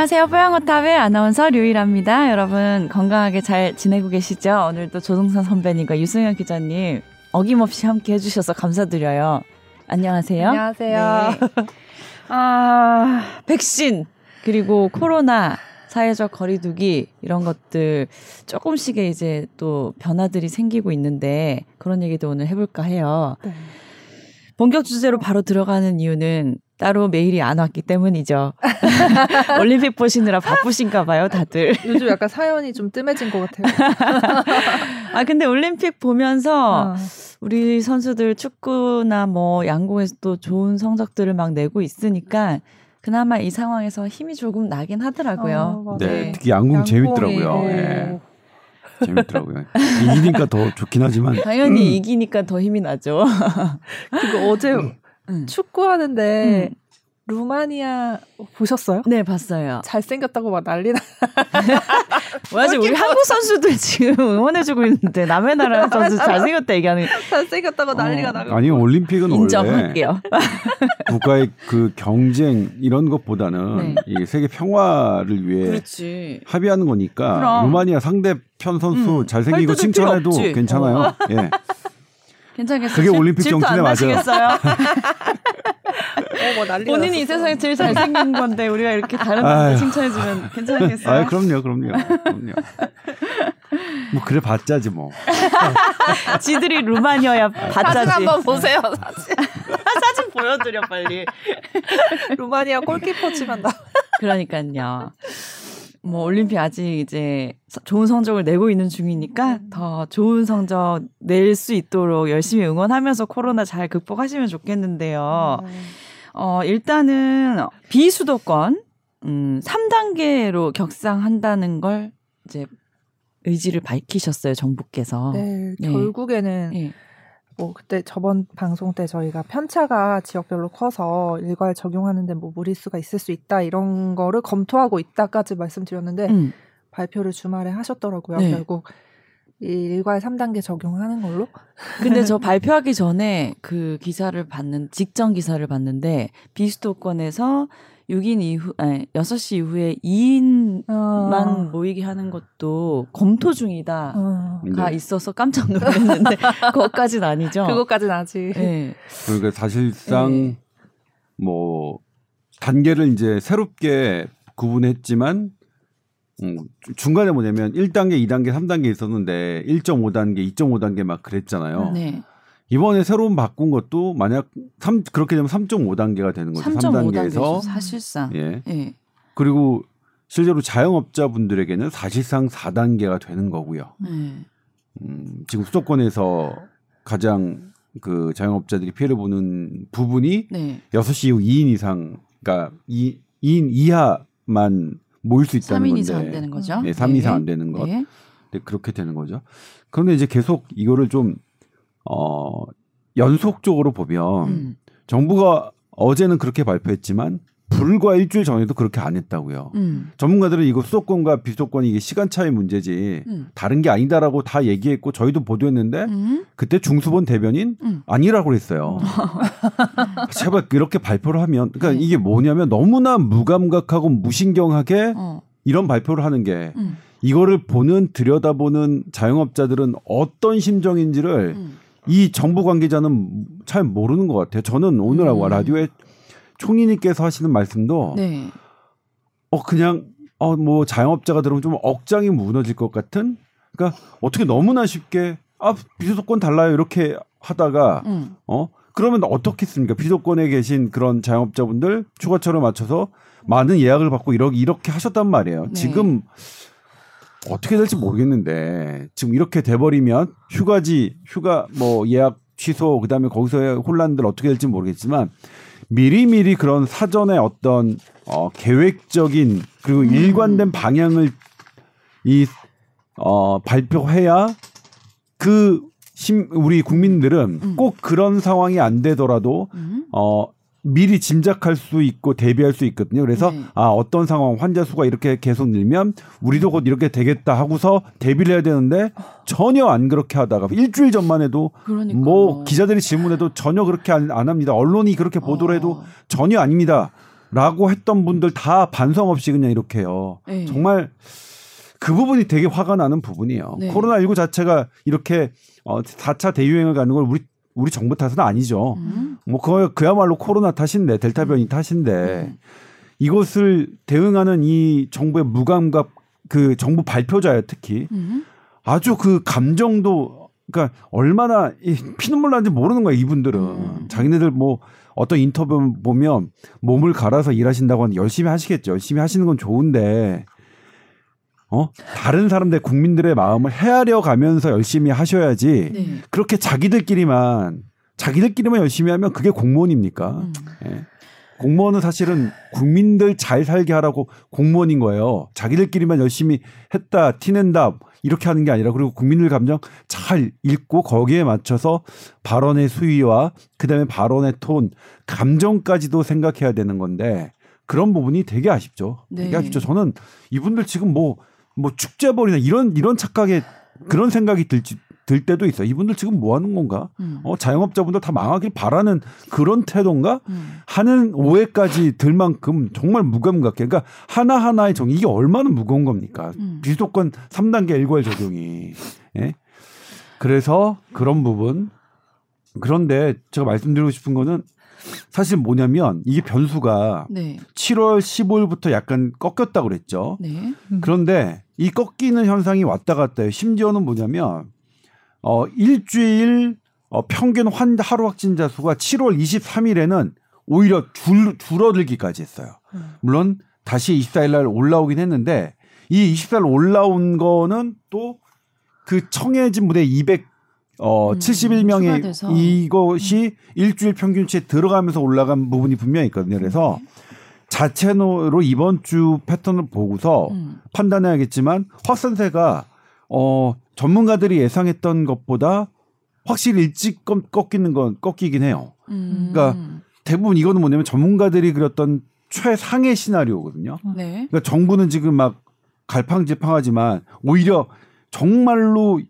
안녕하세요. 뽀양호탑의 아나운서 류일합니다. 여러분 건강하게 잘 지내고 계시죠? 오늘도 조동선 선배님과 유승현 기자님 어김없이 함께 해주셔서 감사드려요. 안녕하세요. 안녕하세요. 네. 아, 백신 그리고 코로나 사회적 거리두기 이런 것들 조금씩의 이제 또 변화들이 생기고 있는데 그런 얘기도 오늘 해볼까 해요. 네. 본격 주제로 바로 들어가는 이유는 따로 메일이 안 왔기 때문이죠. 올림픽 보시느라 바쁘신가 봐요, 다들. 요즘 약간 사연이 좀 뜸해진 것 같아요. 아, 근데 올림픽 보면서 어. 우리 선수들 축구나 뭐 양궁에서 또 좋은 성적들을 막 내고 있으니까 그나마 이 상황에서 힘이 조금 나긴 하더라고요. 어, 맞아요. 네, 네. 특히 양궁 양궁이, 재밌더라고요. 네. 예. 재밌더라고요. 이기니까 더 좋긴 하지만 당연히 이기니까 더 힘이 나죠. 그리고 어제 음. 축구하는데 음. 루마니아 보셨어요? 네, 봤어요. 잘생겼다고 막 난리 나. 맞아, 우리 한국 선수들 지금 응원해주고 있는데 남의 나라 선수 잘생겼다 얘기하는 거 잘생겼다고 난리가 어. 나고. 아니 올림픽은 인정할게요. 국가의 그 경쟁 이런 것보다는 네. 이 세계 평화를 위해 그렇지. 합의하는 거니까 그럼. 루마니아 상대편 선수 음, 잘생기고 칭찬해도 없지. 괜찮아요. 예. 괜찮겠어요. 그게 올림픽 정신에 맞아요. 나시겠어요? 어, 뭐 난리가 본인이 이. 세상에 제일 잘생긴 건데 우리가 이렇게 다른. 남자 칭찬해주면 괜찮겠어요? 아, 그럼요, 그럼요, 그럼요. 뭐 그래 봤자지 뭐. 지들이 루마니아야 사진 봤자지. 한번 보세요. 사진. 사진 보여드려 빨리. 루마니아 골키퍼 치면 나. 그러니까요. 뭐 올림픽 아직 이제 서- 좋은 성적을 내고 있는 중이니까 더 좋은 성적 낼 수 있도록 열심히 응원하면서 코로나 잘 극복하시면 좋겠는데요. 어, 일단은 비수도권 음, 3단계로 격상한다는 걸 이제 의지를 밝히셨어요, 정부께서. 네, 네. 결국에는 예. 뭐 그때 저번 방송 때 저희가 편차가 지역별로 커서 일괄 적용하는데 뭐 무리수가 있을 수 있다 이런 거를 검토하고 있다까지 말씀드렸는데 음. 발표를 주말에 하셨더라고요. 네. 결국 이 일괄 3단계 적용하는 걸로. 근데 저 발표하기 전에 그 기사를 봤는 직전 기사를 봤는데 비수도권에서 6인 이후 아니 6시 이후에 2인만 어. 모이게 하는 것도 검토 중이다가 어. 네. 있어서 깜짝 놀랐는데 그것까지는 아니죠. 그것까지는 아직. 네. 그러니까 사실상 네. 뭐 단계를 이제 새롭게 구분했지만 음, 주- 중간에 뭐냐면 1단계, 2단계, 3단계 있었는데 1.5단계, 2.5단계 막 그랬잖아요. 네. 이번에 새로운 바꾼 것도 만약 3 그렇게 되면 3.5단계가 되는 거죠. 3.5단계죠 3단계에서 사실상. 예. 예. 그리고 실제로 자영업자분들에게는 사실상 4단계가 되는 거고요. 네. 음, 지금 수도권에서 가장 그 자영업자들이 피해를 보는 부분이 네. 6시 이후 2인 이상, 그러니까 2, 2인 이하만 모일 수 있다는 3인 건데. 이상 안 되는 거죠. 네, 3인 이상 안 되는 것. 네. 네, 그렇게 되는 거죠. 그런데 이제 계속 이거를 좀, 어, 연속적으로 보면 음. 정부가 어제는 그렇게 발표했지만 불과 일주일 전에도 그렇게 안 했다고요. 음. 전문가들은 이거 수도권과 비수도권이 이게 시간 차이 문제지 음. 다른 게 아니다라고 다 얘기했고 저희도 보도했는데 음. 그때 중수본 대변인 음. 아니라고 그랬어요. 제발 이렇게 발표를 하면 그러니까 네. 이게 뭐냐면 너무나 무감각하고 무신경하게 어. 이런 발표를 하는 게 음. 이거를 보는 들여다보는 자영업자들은 어떤 심정인지를 음. 이 정부 관계자는 잘 모르는 것 같아요. 저는 오늘 음. 라디오에 총리님께서 하시는 말씀도 네. 어 그냥 어 뭐 자영업자가 들어오면 좀 억장이 무너질 것 같은 그러니까 어떻게 너무나 쉽게 아 비수도권 달라요 이렇게 하다가 음. 어 그러면 어떻겠습니까 비수도권에 계신 그런 자영업자분들 휴가철을 맞춰서 많은 예약을 받고 이렇게 이렇게 하셨단 말이에요 네. 지금 어떻게 될지 모르겠는데 지금 이렇게 돼버리면 휴가지 휴가 뭐 예약 취소 그다음에 거기서의 혼란들 어떻게 될지 모르겠지만 미리미리 그런 사전에 어떤 어 계획적인 그리고 음. 일관된 방향을 이 어 발표해야 그 심, 우리 국민들은 음. 꼭 그런 상황이 안 되더라도 음. 어 미리 짐작할 수 있고 대비할 수 있거든요. 그래서 네. 아 어떤 상황 환자 수가 이렇게 계속 늘면 우리도 곧 이렇게 되겠다 하고서 대비를 해야 되는데 전혀 안 그렇게 하다가 일주일 전만 해도 그러니까 뭐 기자들이 질문해도 전혀 그렇게 안, 안 합니다. 언론이 그렇게 보도를 해도 어. 전혀 아닙니다. 라고 했던 분들 다 반성 없이 그냥 이렇게 해요. 네. 정말 그 부분이 되게 화가 나는 부분이에요. 네. 코로나19 자체가 이렇게 어 4차 대유행을 가는 걸 우리 우리 정부 탓은 아니죠. 음. 뭐 그거 그야말로 코로나 탓인데 델타 변이 탓인데 음. 이것을 대응하는 이 정부의 무감각 그 정부 발표자예요, 특히 음. 아주 그 감정도 그러니까 얼마나 이 피눈물 나는지 모르는 거야 이분들은 음. 자기네들 뭐 어떤 인터뷰 보면 몸을 갈아서 일하신다고 하는 열심히 하시겠죠 열심히 하시는 건 좋은데 어 다른 사람들 국민들의 마음을 헤아려 가면서 열심히 하셔야지 네. 그렇게 자기들끼리만 자기들끼리만 열심히 하면 그게 공무원입니까? 음. 예. 공무원은 사실은 국민들 잘 살게 하라고 공무원인 거예요. 자기들끼리만 열심히 했다, 티낸다, 이렇게 하는 게 아니라 그리고 국민들 감정 잘 읽고 거기에 맞춰서 발언의 수위와 그다음에 발언의 톤, 감정까지도 생각해야 되는 건데 그런 부분이 되게 아쉽죠. 되게 네. 아쉽죠. 저는 이분들 지금 뭐, 뭐 축제벌이나 이런, 이런 착각에 그런 생각이 들지, 들 때도 있어요. 이분들 지금 뭐 하는 건가? 음. 어, 자영업자분들 다 망하길 바라는 그런 태도인가? 음. 하는 오해까지 들 만큼 정말 무감각해. 그러니까 하나하나의 정 이게 얼마나 무거운 겁니까? 음. 비수도권 3단계 일괄 적용이. 예? 그래서 그런 부분. 그런데 제가 말씀드리고 싶은 거는 사실 뭐냐면 이게 변수가 네. 7월 15일부터 약간 꺾였다고 그랬죠. 네. 그런데 이 꺾이는 현상이 왔다 갔다 해요. 심지어는 뭐냐면 어 일주일 어, 평균 환 하루 확진자 수가 7월 23일에는 오히려 줄, 줄어들기까지 했어요. 물론 다시 24일 날 올라오긴 했는데 이 24일 올라온 거는 또 그 청해진 무대 200 어, 음, 71명의 추가돼서. 이것이 일주일 평균치에 들어가면서 올라간 부분이 분명히 있거든요. 그래서 자체로 이번 주 패턴을 보고서 음. 판단해야겠지만 확산세가 어 전문가들이 예상했던 것보다 확실히 일찍 꺾- 꺾이는 건 꺾이긴 해요. 음. 그러니까 대부분 이거는 뭐냐면 전문가들이 그렸던 최상의 시나리오거든요. 네. 그러니까 정부는 지금 막 갈팡질팡하지만 오히려 정말로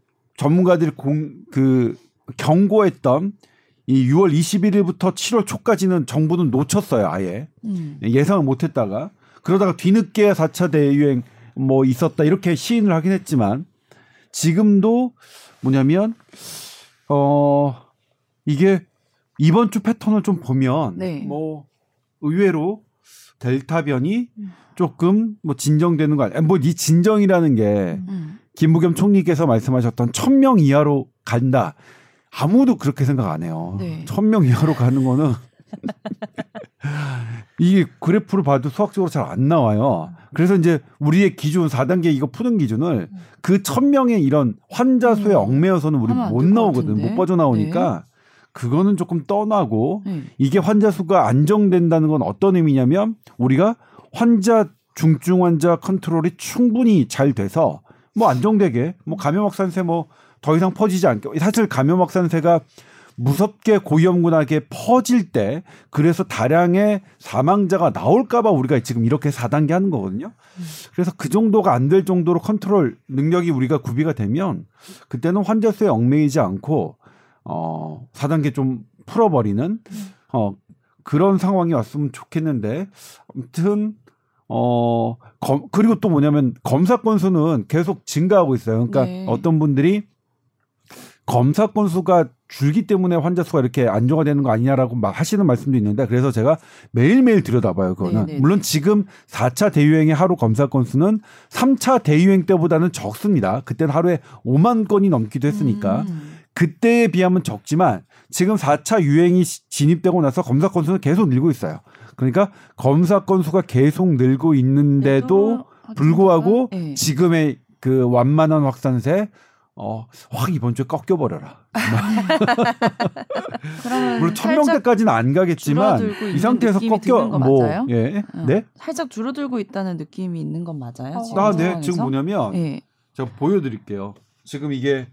전문가들이 공 그 경고했던 이 6월 21일부터 7월 초까지는 정부는 놓쳤어요, 아예. 음. 예상을 못 했다가 그러다가 뒤늦게 4차 대유행 뭐 있었다 이렇게 시인을 하긴 했지만 지금도 뭐냐면 어 이게 이번 주 패턴을 좀 보면 네. 뭐 의외로 델타 변이 조금 뭐 진정되는 거 아니야. 뭐이 진정이라는 게 음. 김부겸 총리께서 말씀하셨던 1000명 이하로 간다. 아무도 그렇게 생각 안 해요. 네. 1000명 이하로 가는 거는 이게 그래프를 봐도 수학적으로 잘 안 나와요. 그래서 이제 우리의 기준 4단계 이거 푸는 기준을 그 1000명의 이런 환자 수에 음. 얽매여서는 우리 못 나오거든. 못 빠져나오니까 그거는 조금 떠나고 네. 이게 환자 수가 안정된다는 건 어떤 의미냐면 우리가 환자 중증 환자 컨트롤이 충분히 잘 돼서 뭐 안정되게 뭐 감염 확산세 뭐 더 이상 퍼지지 않게 사실 감염 확산세가 무섭게 고위험군하게 퍼질 때 그래서 다량의 사망자가 나올까봐 우리가 지금 이렇게 4단계 하는 거거든요. 그래서 그 정도가 안 될 정도로 컨트롤 능력이 우리가 구비가 되면 그때는 환자 수에 얽매이지 않고 어 4단계 좀 풀어버리는 어 그런 상황이 왔으면 좋겠는데 아무튼 어 검, 그리고 또 뭐냐면 검사 건수는 계속 증가하고 있어요. 그러니까 네. 어떤 분들이 검사 건수가 줄기 때문에 환자 수가 이렇게 안정화되는 거 아니냐라고 막 하시는 말씀도 있는데 그래서 제가 매일매일 들여다봐요. 그거는 네, 네, 물론 네. 지금 4차 대유행의 하루 검사 건수는 3차 대유행 때보다는 적습니다. 그때는 하루에 5만 건이 넘기도 했으니까 음. 그때에 비하면 적지만 지금 4차 유행이 시- 진입되고 나서 검사 건수는 계속 늘고 있어요. 그러니까 검사 건수가 계속 늘고 있는데도 불구하고 네. 지금의 그 완만한 확산세 어, 확 이번 주에 꺾여 버려라. 그러면 물론 천명 살짝 대까지는 안 가겠지만 이 상태에서 꺾여 뭐 맞아요? 예, 어, 네. 살짝 줄어들고 있다는 느낌이 있는 건 맞아요? 어. 지금 아, 네. 지금 뭐냐면 예. 제가 보여 드릴게요. 지금 이게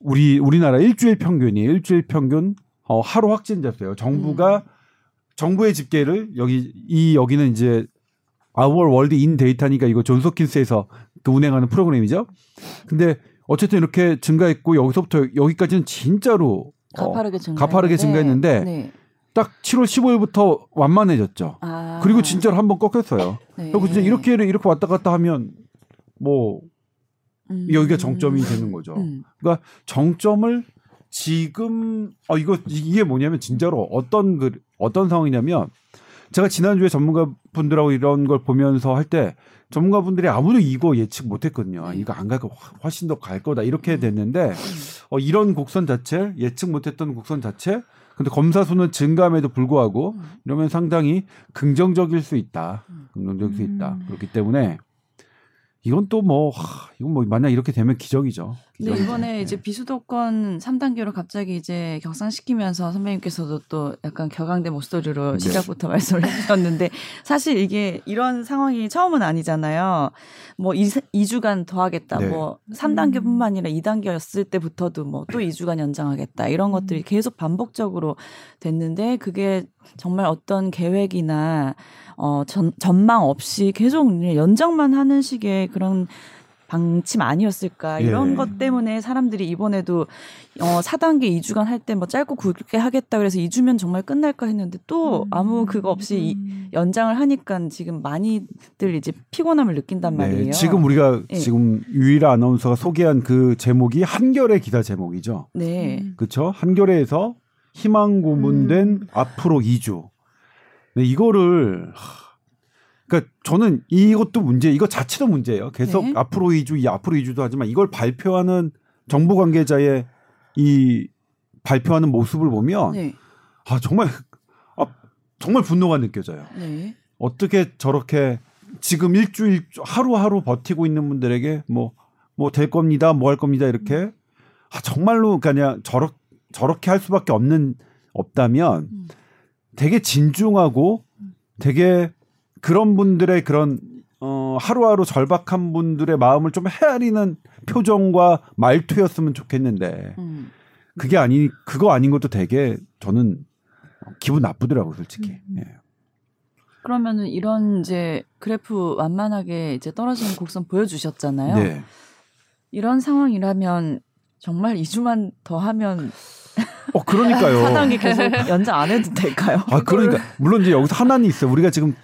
우리 우리나라 일주일 평균이 일주일 평균 어, 하루 확진자 수예요. 정부가 정부의 집계를 여기 이 여기는 이제 Our World in Data니까 이거 존스홉킨스에서 그 운행하는 프로그램이죠. 근데 어쨌든 이렇게 증가했고 여기서부터 여기까지는 진짜로 어, 가파르게 증가. 가파르게 증가했는데 네. 딱 7월 15일부터 완만해졌죠. 아. 그리고 진짜로 한 번 꺾였어요. 네. 그리고 진짜 이렇게 이렇게 왔다 갔다 하면 뭐 음. 여기가 정점이 되는 거죠. 음. 그러니까 정점을 지금 어 이거 이게 뭐냐면 진짜로 어떤 그 어떤 상황이냐면 제가 지난주에 전문가분들하고 이런 걸 보면서 할 때 전문가분들이 아무도 이거 예측 못 했거든요. 아, 네. 이거 안 갈 거 훨씬 더 갈 거다 이렇게 음. 됐는데 어, 이런 곡선 자체 예측 못 했던 곡선 자체 근데 검사 수는 증감에도 불구하고 음. 이러면 상당히 긍정적일 수 있다. 음. 긍정적일 수 있다. 음. 그렇기 때문에 이건 또 뭐 이건 뭐 만약 이렇게 되면 기적이죠. 네, 기적이죠. 이번에 네. 이제 비수도권 3단계로 갑자기 이제 격상시키면서 선배님께서도 또 약간 격앙된 목소리로 네. 시작부터 말씀을 해주셨는데 사실 이게 이런 상황이 처음은 아니잖아요. 뭐 2, 2주간 더 하겠다. 네. 뭐 3단계뿐만 아니라 2단계였을 때부터도 뭐 또 2주간 연장하겠다. 이런 것들이 계속 반복적으로 됐는데 그게 정말 어떤 계획이나 어, 전, 전망 없이 계속 연장만 하는 식의 그런 방침 아니었을까 이런 예. 것 때문에 사람들이 이번에도 어 4단계 2주간 할 때 뭐 짧고 굵게 하겠다 그래서 2주면 정말 끝날까 했는데 또 아무 그거 없이 이- 음. 연장을 하니까 지금 많이들 이제 피곤함을 느낀단 말이에요. 네, 지금 우리가 예. 지금 유일아 아나운서가 소개한 그 제목이 한결의 기사 제목이죠. 네. 음. 그렇죠? 한결에서 희망 고문된 음. 앞으로 2주. 네, 이거를 하, 그러니까 저는 이것도 문제, 이거 자체도 문제예요. 계속 네. 앞으로 2주, 이 앞으로 2주도 하지만 이걸 발표하는 정부 관계자의 이 발표하는 모습을 보면 네. 아 정말 아, 정말 분노가 느껴져요. 네. 어떻게 저렇게 지금 일주일 하루하루 버티고 있는 분들에게 뭐 뭐 될 겁니다, 뭐 할 겁니다 이렇게 아 정말로 그냥 저렇 저렇게 할 수밖에 없는 없다면 음. 되게 진중하고 되게 그런 분들의 그런 어 하루하루 절박한 분들의 마음을 좀 헤아리는 표정과 말투였으면 좋겠는데 음. 그게 아니 그거 아닌 것도 되게 저는 기분 나쁘더라고 솔직히. 음. 예. 그러면은 이런 이제 그래프 완만하게 이제 떨어지는 곡선 보여주셨잖아요. 네. 이런 상황이라면 정말 2주만 더 하면 어 그러니까요. 4단계 계속 연장 안 해도 될까요? 아 그러니까 물론 이제 여기서 하나는 있어요. 우리가 지금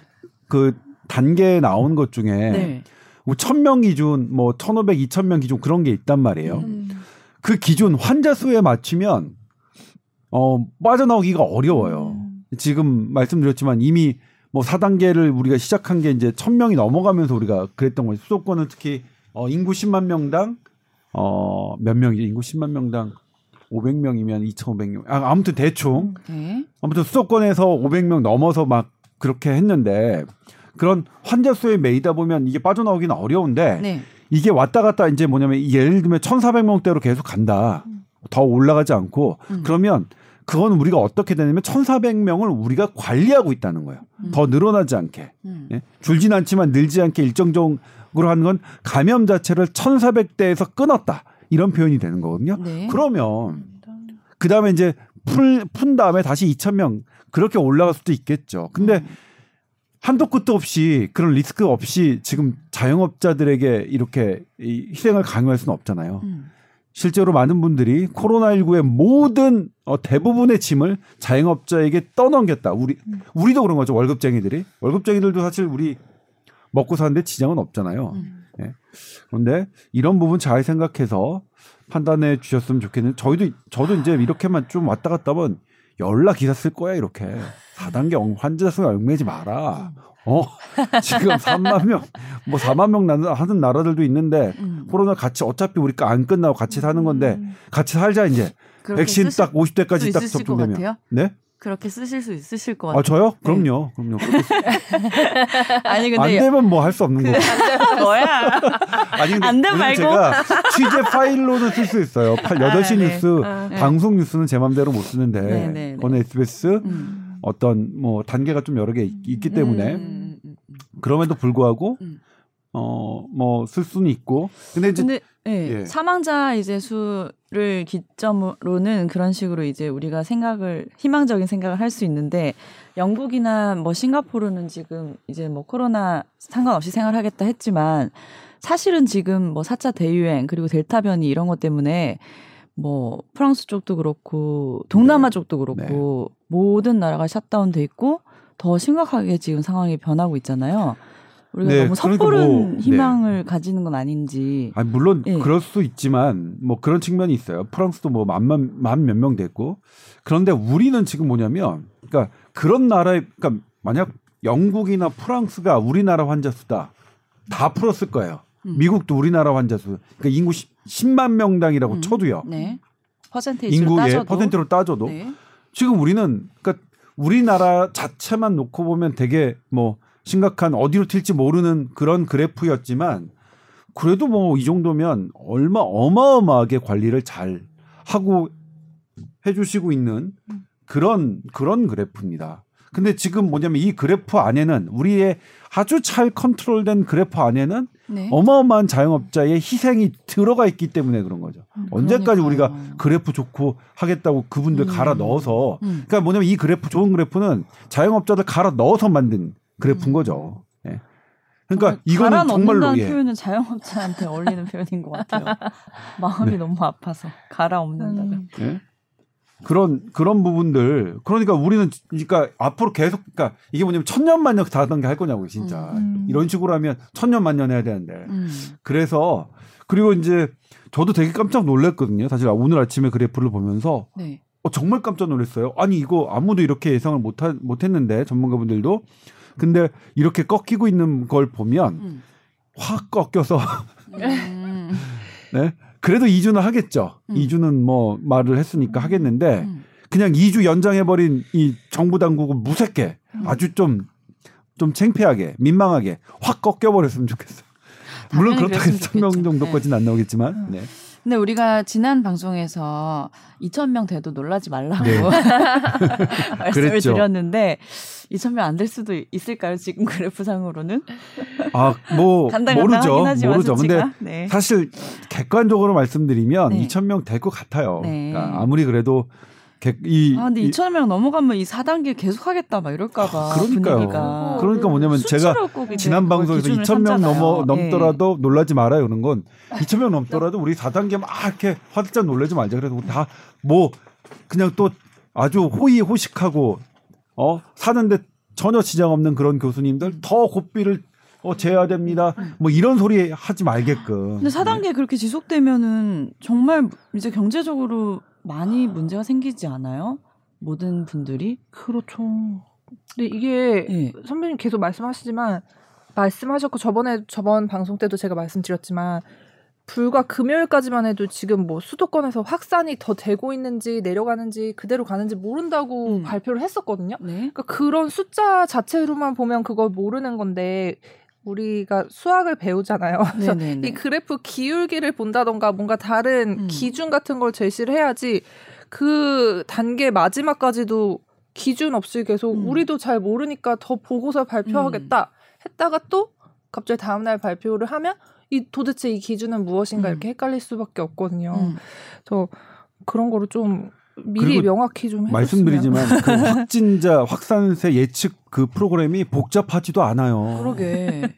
그 단계에 나온 것 중에 네. 뭐 1000명 기준, 뭐 1500, 2000명 기준 그런 게 있단 말이에요. 음. 그 기준 환자 수에 맞추면 어 빠져나오기가 어려워요. 음. 지금 말씀드렸지만 이미 뭐 4단계를 우리가 시작한 게 이제 1000명이 넘어가면서 우리가 그랬던 거죠. 수도권은 특히 어 인구 10만 명당 어 몇 명이죠? 인구 10만 명당 500명이면 2,500명. 아, 아무튼 대충 네. 아무튼 수도권에서 500명 넘어서 막 그렇게 했는데 그런 환자 수에 매이다 보면 이게 빠져나오기는 어려운데 네. 이게 왔다 갔다 이제 뭐냐면 예를 들면 1,400명대로 계속 간다. 더 올라가지 않고 음. 그러면 그건 우리가 어떻게 되냐면 1,400명을 우리가 관리하고 있다는 거예요. 음. 더 늘어나지 않게. 음. 예? 줄진 않지만 늘지 않게 일정적으로 하는 건 감염 자체를 1,400대에서 끊었다. 이런 표현이 되는 거거든요. 네. 그러면 그 다음에 이제 풀, 푼 다음에 다시 2,000명 그렇게 올라갈 수도 있겠죠. 근데 음. 한도 끝도 없이 그런 리스크 없이 지금 자영업자들에게 이렇게 이 희생을 강요할 수는 없잖아요. 음. 실제로 많은 분들이 코로나19의 모든 어, 대부분의 짐을 자영업자에게 떠넘겼다. 우리 음. 우리도 그런 거죠. 월급쟁이들이 월급쟁이들도 사실 우리 먹고 사는데 지장은 없잖아요. 음. 그런데 이런 부분 잘 생각해서 판단해 주셨으면 좋겠는데 저희도 저도 이제 이렇게만 좀 왔다 갔다 하면 연락 기사 쓸 거야 이렇게 4단계 환자 수가 얽매지 마라. 어 지금 3만 명 뭐 4만 명 나- 하는 나라들도 있는데 음. 코로나 같이 어차피 우리가 안 끝나고 같이 사는 건데 음. 같이 살자 이제 백신 딱 50대까지 수딱 접종되면? 네? 그렇게 쓰실 수 있으실 것 같아요. 아 저요? 네. 그럼요. 그럼요. 그렇게 쓰- 아니 안 근데 되면 뭐 할 수 없는 거고. 뭐야? 아니 근데 안돼 왜냐면 말고. 제가 취재 파일로는 쓸 수 있어요. 8시 아, 네. 뉴스 아, 네. 방송 뉴스는 제 맘대로 못 쓰는데 네, 네, 네. 그건 SBS 음. 어떤 뭐 단계가 좀 여러 개 있, 기 때문에 음, 음, 음, 음. 그럼에도 불구하고 음. 어뭐 쓸 수는 있고 근데 이제 근데 예, 예. 사망자 이제 수를 기점으로는 그런 식으로 이제 우리가 생각을 희망적인 생각을 할 수 있는데 영국이나 뭐 싱가포르는 지금 이제 뭐 코로나 상관없이 생활하겠다 했지만 사실은 지금 뭐 4차 대유행 그리고 델타 변이 이런 것 때문에 뭐 프랑스 쪽도 그렇고 동남아 네. 쪽도 그렇고 모든 나라가 샷다운 돼 있고 더 심각하게 지금 상황이 변하고 있잖아요. 우리가 네, 너무 그러니까 섣부른 뭐, 네. 희망을 가지는 건 아닌지. 아니 물론 예. 그럴 수 있지만 뭐 그런 측면이 있어요. 프랑스도 뭐 만만 만 몇 명 됐고 그런데 우리는 지금 뭐냐면 그러니까 그런 나라에 그러니까 만약 영국이나 프랑스가 우리나라 환자 수다 다 풀었을 거예요. 음. 미국도 우리나라 환자 수 그러니까 인구 10 만 명당이라고 음, 쳐도요. 네. 퍼센테이지로 인구의 따져도. 퍼센트로 따져도 네. 지금 우리는 그러니까 우리나라 자체만 놓고 보면 되게 뭐 심각한 어디로 튈지 모르는 그런 그래프였지만 그래도 뭐 이 정도면 얼마 어마어마하게 관리를 잘 하고 해주시고 있는 그런 그런 그래프입니다. 근데 지금 뭐냐면 이 그래프 안에는 우리의 아주 잘 컨트롤된 그래프 안에는 네. 어마어마한 자영업자의 희생이 들어가 있기 때문에 그런 거죠. 언제까지 그러니까요. 우리가 그래프 좋고 하겠다고 그분들 음. 갈아 넣어서 음. 그러니까 뭐냐면 이 그래프 좋은 그래프는 자영업자들 갈아 넣어서 만든 그래프인 음. 거죠. 예. 그러니까 이거는 정말로 예. 표현은 자영업자한테 어울리는 표현인 것 같아요. 마음이 네. 너무 아파서 갈아 엎는다가. 음. 예? 그런 그런 부분들 그러니까 우리는 그러니까 앞으로 계속 그러니까 이게 뭐냐면 천년만년 다던 게할 거냐고 진짜 음. 이런 식으로 하면 천년만년 해야 되는데 음. 그래서 그리고 이제 저도 되게 깜짝 놀랐거든요 사실 오늘 아침에 그래프를 보면서 네. 어, 정말 깜짝 놀랐어요. 아니 이거 아무도 이렇게 예상을 못 하, 못했는데 전문가분들도 근데 이렇게 꺾이고 있는 걸 보면 음. 확 꺾여서 음. 네 그래도 2주는 하겠죠. 음. 2주는 뭐 말을 했으니까 하겠는데 음. 그냥 2주 연장해버린 이 정부 당국은 무색해 아주 좀 좀 창피하게 민망하게 확 꺾여버렸으면 좋겠어요. 물론 그렇다고 해서 그랬으면 1000명 좋겠죠. 정도까지는 안 나오겠지만 네. 근데 우리가 지난 방송에서 2,000명 돼도 놀라지 말라고 네. 말씀을 그랬죠. 드렸는데 2,000명 안 될 수도 있을까요? 지금 그래프상으로는 아뭐 간당간당하긴 모르죠 모르죠. 근데 수치가. 네. 사실 객관적으로 말씀드리면 네. 2,000명 될 것 같아요. 네. 그러니까 아무리 그래도 객, 이, 아 근데 이- 2,000명 넘어가면 이 4단계 계속 하겠다 막 이럴까봐 아, 그러니까요. 분위기가 그러니까 뭐냐면 제가 지난 그걸 방송에서 기준을 2,000명 삼잖아요. 넘어 예. 넘더라도 놀라지 말아요. 그런 건 2,000명 넘더라도 우리 4단계 막 이렇게 화들짝 놀라지 말자. 그래서 다뭐 그냥 또 아주 호의 호식하고 어 사는데 전혀 지장 없는 그런 교수님들 더 고삐를 어 재야 됩니다. 뭐 이런 소리 하지 말게끔. 근데 4단계 그렇게 지속되면은 정말 이제 경제적으로 많이 문제가 생기지 않아요? 모든 분들이? 그렇죠. 근데 이게 예. 선배님 계속 말씀하시지만 말씀하셨고 저번에 저번 방송 때도 제가 말씀드렸지만 불과 금요일까지만 해도 지금 뭐 수도권에서 확산이 더 되고 있는지 내려가는지 그대로 가는지 모른다고 음. 발표를 했었거든요. 네. 그러니까 그런 숫자 자체로만 보면 그걸 모르는 건데 우리가 수학을 배우잖아요. 그래서 네네네. 이 그래프 기울기를 본다던가 뭔가 다른 음. 기준 같은 걸 제시를 해야지 그 단계 마지막까지도 기준 없이 계속 음. 우리도 잘 모르니까 더 보고서 발표하겠다 했다가 또 갑자기 다음날 발표를 하면 이 도대체 이 기준은 무엇인가 음. 이렇게 헷갈릴 수밖에 없거든요. 음. 그래서 그런 거를 좀 미리 명확히 좀. 말씀드리지만 그 확진자 확산세 예측 그 프로그램이 복잡하지도 않아요. 그러게.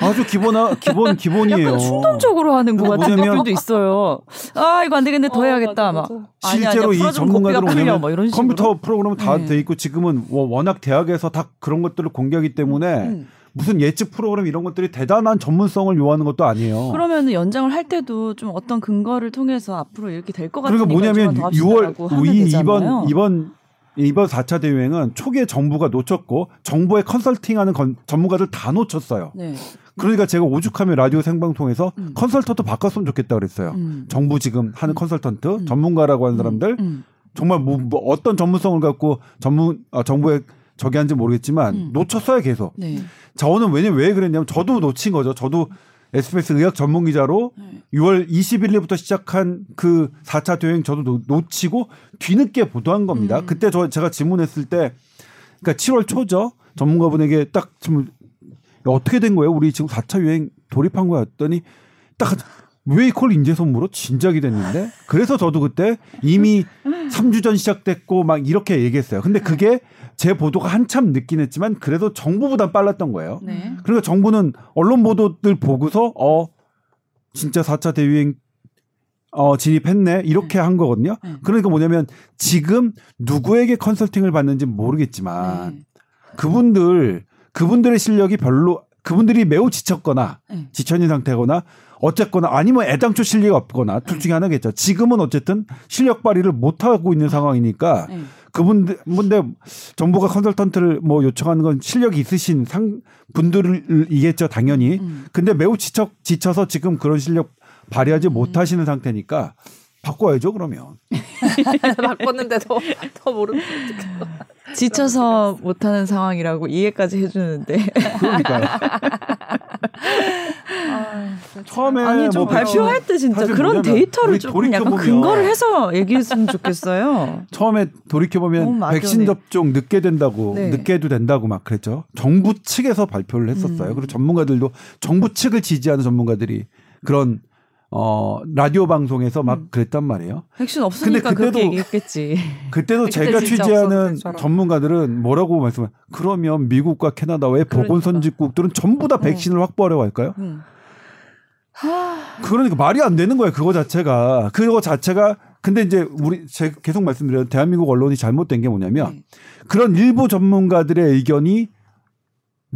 아주 기본아 기본 기본이에요. 약간 충동적으로 하는 것 같은 뭐냐면- 것들도 있어요. 아 이거 안 되겠네 더 어, 해야겠다 맞아, 막. 맞아. 아니야, 실제로 이 풀어주면 전문가들은 고삐가 풀려, 뭐냐면 뭐 이런 식으로. 컴퓨터 프로그램은 다 네. 돼 있고 지금은 워- 워낙 대학에서 다 그런 것들을 공개하기 때문에 음. 무슨 예측 프로그램 이런 것들이 대단한 전문성을 요하는 것도 아니에요. 그러면은 연장을 할 때도 좀 어떤 근거를 통해서 앞으로 이렇게 될 것 같으니까 그러니까 뭐냐면 좀더 6월 합시다라고 하면 이. 이번 이번 이번 4차 대유행은 초기에 정부가 놓쳤고 정부의 컨설팅하는 건- 전문가들 다 놓쳤어요. 네. 그러니까 제가 오죽하면 라디오 생방송에서 음. 컨설턴트 바꿨으면 좋겠다 그랬어요. 음. 정부 지금 하는 음. 컨설턴트 음. 전문가라고 하는 사람들 음. 정말 뭐, 뭐 어떤 전문성을 갖고 전문 어, 정부에 저기 한지 모르겠지만 음. 놓쳤어요 계속. 네. 저는 왜냐면 왜 그랬냐면 저도 놓친 거죠. 저도 SBS 의학 전문 기자로 네. 6월 21일부터 시작한 그 4차 대행 저도 놓, 놓치고 뒤늦게 보도한 겁니다. 음. 그때 저 제가 질문했을 때 그러니까 7월 초죠. 전문가분에게 딱 질문 어떻게 된 거예요? 우리 지금 4차 유행 돌입한 거야 했더니 딱 왜 이걸 인재 선 물어? 진작이 됐는데. 그래서 저도 그때 이미 3주 전 시작됐고 막 이렇게 얘기했어요. 근데 그게 제 보도가 한참 늦긴 했지만 그래도 정부보다 빨랐던 거예요. 네. 그러니까 정부는 언론 보도들 보고서 어 진짜 4차 대유행 어, 진입했네 이렇게 한 거거든요. 네. 그러니까 뭐냐면 지금 누구에게 컨설팅을 받는지 모르겠지만 네. 그분들 그분들의 실력이 별로 그분들이 매우 지쳤거나 네. 지쳐있는 상태거나 어쨌거나 아니면 애당초 실력이 없거나 둘 중에 하나겠죠. 지금은 어쨌든 실력 발휘를 못 하고 있는 상황이니까 네. 그분들 근데 정부가 컨설턴트를 뭐 요청하는 건 실력이 있으신 상 분들이겠죠 당연히. 음. 근데 매우 지쳐 지쳐서 지금 그런 실력 발휘하지 못하시는 상태니까 바꿔야죠 그러면. 바꿨는데 더, 더 모르는 지쳐서 못하는 상황이라고 이해까지 해주는데 그러니까요. 처음에 아니 좀 뭐 발표할 때 진짜 그런 뭐냐면 데이터를 조금 약간 근거를 해서 얘기했으면 좋겠어요. 처음에 돌이켜 보면. 백신 접종 늦게 된다고 네. 늦게 해도 된다고 막 그랬죠. 정부 측에서 발표를 했었어요. 음. 그리고 전문가들도 정부 측을 지지하는 전문가들이 그런 어 라디오 방송에서 막 음. 그랬단 말이에요. 백신 없으니까 그때도- 그렇게 얘기했겠지. 그때도 그때 제가 취재하는. 전문가들은 뭐라고 말씀을 그러면 미국과 캐나다의 그러니까. 보건 선진국들은 전부 다 어. 백신을 확보하려고 할까요? 음. 그러니까 말이 안 되는 거예요. 그거 자체가. 그거 자체가 근데 이제 우리 계속 말씀드려요. 대한민국 언론이 잘못된 게 뭐냐면 네. 그런 일부 전문가들의 의견이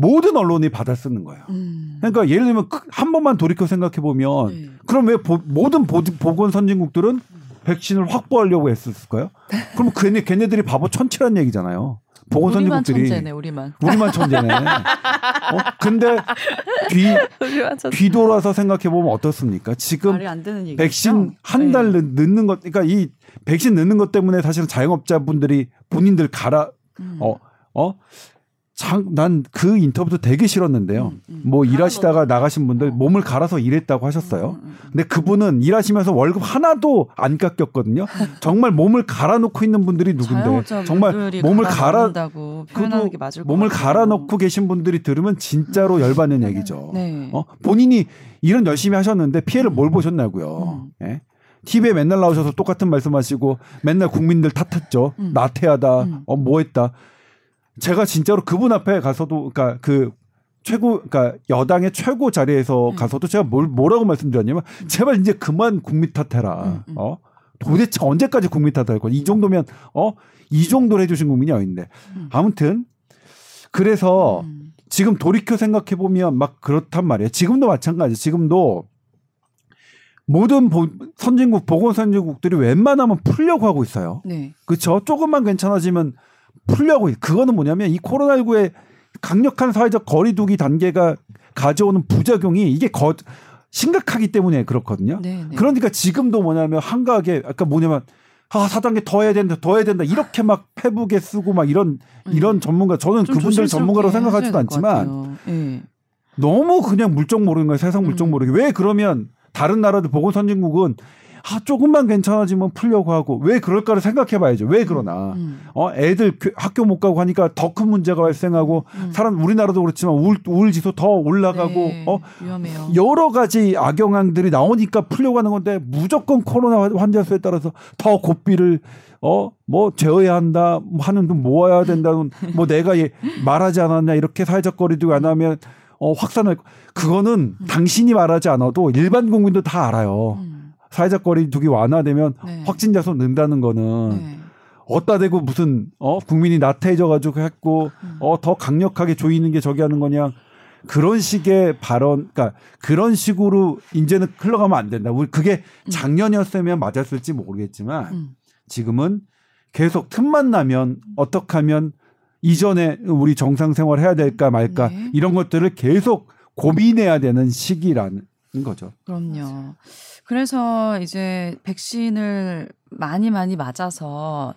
모든 언론이 받아 쓰는 거예요. 음. 그러니까 예를 들면 그- 한 번만 돌이켜 생각해 보면 네. 그럼 왜 보- 모든 보, 보건 선진국들은 백신을 확보하려고 했었을까요? 그럼 걔네 걔네들이 바보 천치란 얘기잖아요. 보건 우리만 선진국들이 천재네 우리만. 우리만 천재네. 어? 근데 뒤 뒤 돌아서 생각해 보면 어떻습니까? 지금. 백신 한 달 늦는 것, 그러니까 이 백신 늦는 것 때문에 사실은 자영업자분들이 본인들 갈아, 음. 어, 어, 장, 난그 인터뷰도 되게 싫었는데요. 음, 음. 뭐 일하시다가 나가신 분들 몸을 갈아서 일했다고 하셨어요. 음, 음, 음. 근데 그분은 일하시면서 월급 하나도 안 깎였거든요. 정말 몸을 갈아놓고 있는 분들이 누군데 정말 몸을 갈아 그도 몸을. 갈아놓고 계신 분들이 들으면 진짜로 열받는 얘기죠. 네. 어? 본인이 일은 열심히 하셨는데 피해를 뭘 보셨냐고요. 음. 예? TV에 맨날 나오셔서 똑같은 말씀하시고 맨날 국민들 탓했죠. 음. 나태하다. 음. 어 뭐했다. 제가 진짜로 그분 앞에 가서도 그러니까 그 최고 그러니까 여당의 최고 자리에서 음. 가서도 제가 뭘 뭐라고 말씀드렸냐면 제발 이제 그만 국민 탓해라. 음, 음. 어? 도대체 언제까지 국민 탓할 거야? 이 정도면 어? 이 정도로 해주신 국민이 어딘데? 음. 아무튼 그래서 음. 지금 돌이켜 생각해 보면 막 그렇단 말이에요. 지금도 마찬가지. 지금도 모든 보- 선진국 보건 선진국들이 웬만하면 풀려고 하고 있어요. 네. 그렇죠? 조금만 괜찮아지면 풀려고. 그거는 뭐냐면 이 코로나19의 강력한 사회적 거리두기 단계가 가져오는 부작용이 이게 거, 심각하기 때문에 그렇거든요. 네. 네. 그러니까 지금도 뭐냐면 한가하게 아까 뭐냐면 아 4단계 더 해야 된다 더 해야 된다 이렇게 막 페북에 쓰고 막 이런 이런 전문가 저는 음. 좀 그분들 전문가로 생각하지도 않지만. 네. 너무 그냥 물정 모르는 거예요 세상 물정 음. 모르게 왜 그러면 다른 나라들 보건 선진국은 아 조금만 괜찮아지면 풀려고 하고 왜 그럴까를 생각해봐야죠 왜 그러나 음. 어 애들 교- 학교 못 가고 하니까 더 큰 문제가 발생하고 음. 사람 우리나라도 그렇지만 우울 우울 지수 더 올라가고 네. 어 위험해요. 여러 가지 악영향들이 나오니까 풀려고 하는 건데 무조건 코로나 환자 수에 따라서 더 고삐를 어 뭐 재어야 한다 뭐 하는 돈 모아야 된다는 뭐 내가 얘 말하지 않았냐 이렇게 사회적 거리두기 안 하면 어 확산할 거- 그거는 당신이 말하지 않아도 일반 국민도 다 알아요. 음. 사회적 거리두기 완화되면 네. 확진자 수 는다는 거는 네. 어따 대고 무슨 어 국민이 나태해져 가지고 했고 음. 어더 강력하게 조이는 게 저기 하는 거냐 그런 식의 발언 그러니까 그런 식으로 이제는 흘러가면 안 된다. 우리 그게 작년이었으면 맞았을지 모르겠지만 음. 지금은 계속 틈만 나면 어떻게 하면 이전에 우리 정상 생활 해야 될까 말까 네. 이런 것들을 계속 고민해야 되는 시기라는 거죠. 그럼요. 그래서 이제 백신을 많이 많이 맞아서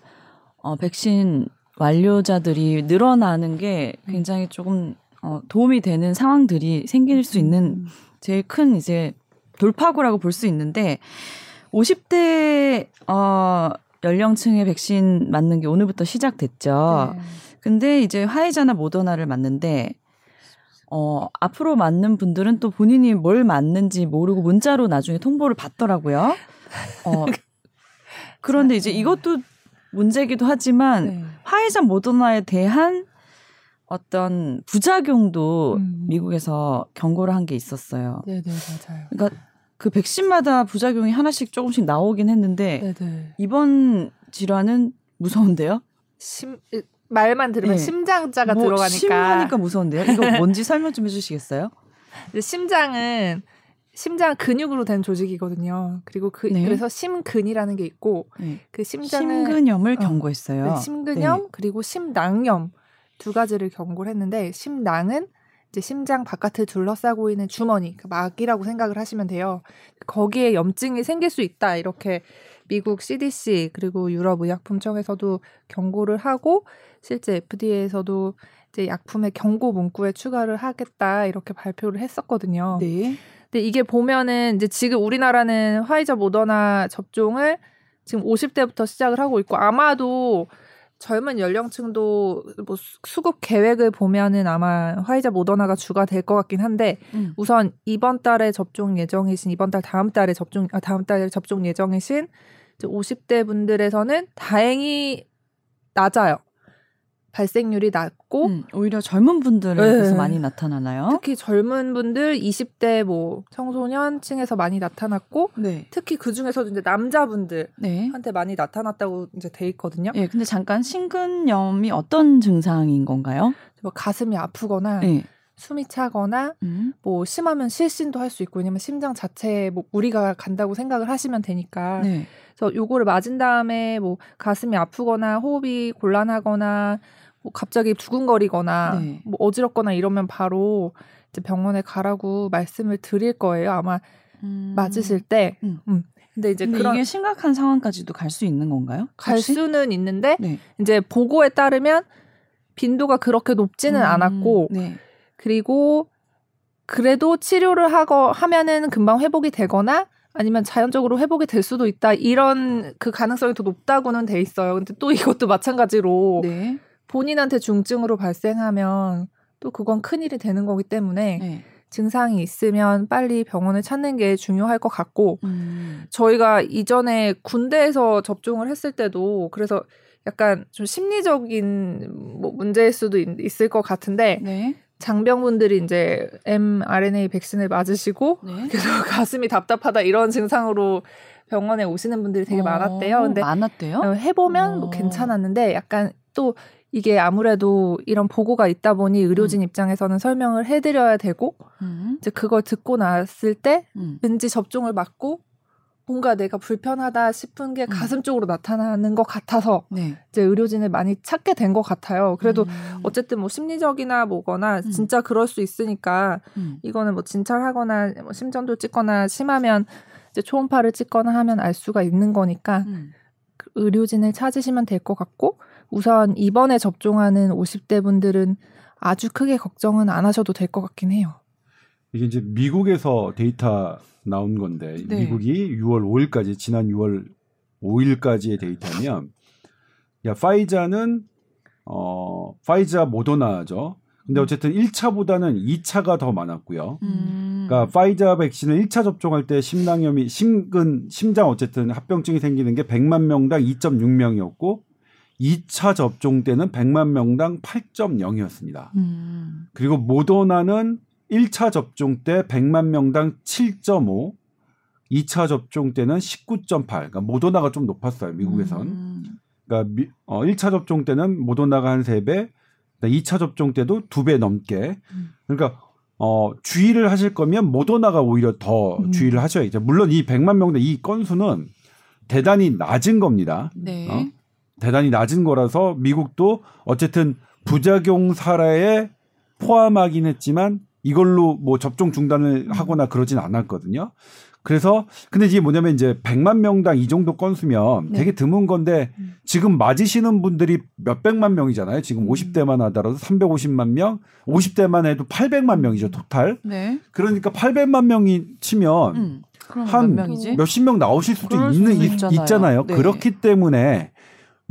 어, 백신 완료자들이 늘어나는 게 굉장히 조금 어, 도움이 되는 상황들이 생길 수 있는 제일 큰 이제 돌파구라고 볼 수 있는데 50대 어, 연령층의 백신 맞는 게 오늘부터 시작됐죠. 네. 근데 이제 화이자나 모더나를 맞는데 어 앞으로 맞는 분들은 또 본인이 뭘 맞는지 모르고 문자로 나중에 통보를 받더라고요. 어 그런데 이제 이것도 문제기도 하지만 네. 화이자 모더나에 대한 어떤 부작용도 음. 미국에서 경고를 한 게 있었어요. 네, 네, 맞아요. 그러니까 그 백신마다 부작용이 하나씩 조금씩 나오긴 했는데 네네. 이번 질환은 무서운데요? 심 말만 들으면 네. 심장자가 뭐 들어가니까 심하니까 무서운데요? 이거 뭔지 설명 좀 해주시겠어요? 심장은 심장 근육으로 된 조직이거든요. 그리고 그 네. 그래서 심근이라는 게 있고 네. 그 심장은 심근염을 어, 경고했어요. 네, 심근염 그리고 심낭염 두 가지를 경고를 했는데 심낭은 이제 심장 바깥을 둘러싸고 있는 주머니 그 막이라고 생각을 하시면 돼요. 거기에 염증이 생길 수 있다 이렇게 미국 CDC 그리고 유럽 의약품청에서도 경고를 하고 실제 FDA에서도 이제 약품의 경고 문구에 추가를 하겠다 이렇게 발표를 했었거든요. 네. 근데 이게 보면은 이제 지금 우리나라는 화이자 모더나 접종을 지금 50대부터 시작을 하고 있고 아마도 젊은 연령층도 뭐 수- 수급 계획을 보면은 아마 화이자 모더나가 주가 될 것 같긴 한데 음. 우선 이번 달에 접종 예정이신 이번 달 다음 달에 접종 아 다음 달에 접종 예정이신 이제 50대 분들에서는 다행히 낮아요. 발생률이 낮고 음, 오히려 젊은 분들에게서 네. 많이 나타나나요? 특히 젊은 분들 20대 뭐 청소년층에서 많이 나타났고 네. 특히 그 중에서도 이제 남자분들한테 네. 많이 나타났다고 이제 돼 있거든요. 예, 근데 잠깐 심근염이 어떤 증상인 건가요? 뭐 가슴이 아프거나 네. 숨이 차거나 음. 뭐 심하면 실신도 할 수 있고 왜냐면 심장 자체에 뭐 무리가 간다고 생각을 하시면 되니까 네. 그래서 요거를 맞은 다음에 뭐 가슴이 아프거나 호흡이 곤란하거나 뭐 갑자기 두근거리거나 네. 뭐 어지럽거나 이러면 바로 이제 병원에 가라고 말씀을 드릴 거예요. 아마 음. 맞으실 때. 음. 음. 근데 이제 근데 그런 이게 심각한 상황까지도 갈 수 있는 건가요? 갈 혹시? 수는 있는데 네. 이제 보고에 따르면 빈도가 그렇게 높지는 음, 않았고 네. 그리고 그래도 치료를 하거 하면은 금방 회복이 되거나 아니면 자연적으로 회복이 될 수도 있다 이런 그 가능성이 더 높다고는 돼 있어요. 근데 또 이것도 마찬가지로 네. 본인한테 중증으로 발생하면 또 그건 큰 일이 되는 거기 때문에 네. 증상이 있으면 빨리 병원을 찾는 게 중요할 것 같고 음. 저희가 이전에 군대에서 접종을 했을 때도 그래서 약간 좀 심리적인 뭐 문제일 수도 있, 을것 같은데 네. 장병분들이 이제 mRNA 백신을 맞으시고 네. 그래서 가슴이 답답하다 이런 증상으로 병원에 오시는 분들이 되게 어, 많았대요. 근데 많았대요? 어, 해보면 뭐 어. 괜찮았는데 약간 또 이게 아무래도 이런 보고가 있다 보니 의료진 입장에서는 설명을 해드려야 되고 음. 이제 그걸 듣고 났을 때 음. 왠지 접종을 맞고 뭔가 내가 불편하다 싶은 게 음. 가슴 쪽으로 나타나는 것 같아서 네. 이제 의료진을 많이 찾게 된 것 같아요. 그래도 음. 어쨌든 뭐 심리적이나 뭐거나 음. 진짜 그럴 수 있으니까 음. 이거는 뭐 진찰하거나 뭐 심전도 찍거나 심하면 이제 초음파를 찍거나 하면 알 수가 있는 거니까 음. 그 의료진을 찾으시면 될 것 같고 우선 이번에 접종하는 50대 분들은 아주 크게 걱정은 안 하셔도 될 것 같긴 해요. 이게 이제 미국에서 데이터 나온 건데 네. 미국이 6월 5일까지 지난 6월 5일까지의 데이터면 야 파이자는 어 파이자 모더나죠. 근데 어쨌든 1차보다는 2차가 더 많았고요. 음. 그러니까 파이자 백신을 1차 접종할 때 심낭염이 심근 심장 어쨌든 합병증이 생기는 게 100만 명당 2.6명이었고 2차 접종 때는 100만 명당 8.0이었습니다. 음. 그리고 모더나는 1차 접종 때 100만 명당 7.5, 2차 접종 때는 19.8. 그러니까 모더나가 좀 높았어요, 미국에선. 음. 그러니까 미, 어, 1차 접종 때는 모더나가 한 3배, 2차 접종 때도 2배 넘게. 음. 그러니까 어, 주의를 하실 거면 모더나가 오히려 더 음. 주의를 하셔야죠. 물론 이 100만 명당 이 건수는 대단히 낮은 겁니다. 네. 어? 대단히 낮은 거라서 미국도 어쨌든 부작용 사례에 포함하긴 했지만 이걸로 뭐 접종 중단을 음. 하거나 그러진 않았거든요. 그래서 근데 이게 뭐냐면 이제 100만 명당 이 정도 건수면 네. 되게 드문 건데 음. 지금 맞으시는 분들이 몇 백만 명이잖아요. 지금 음. 50대만 하더라도 350만 명, 50대만 해도 800만 명이죠, 토탈. 네. 그러니까 800만 명이 치면 음. 한 몇? 몇십 명 나오실 수도 있는 있, 있잖아요. 있잖아요. 네. 그렇기 때문에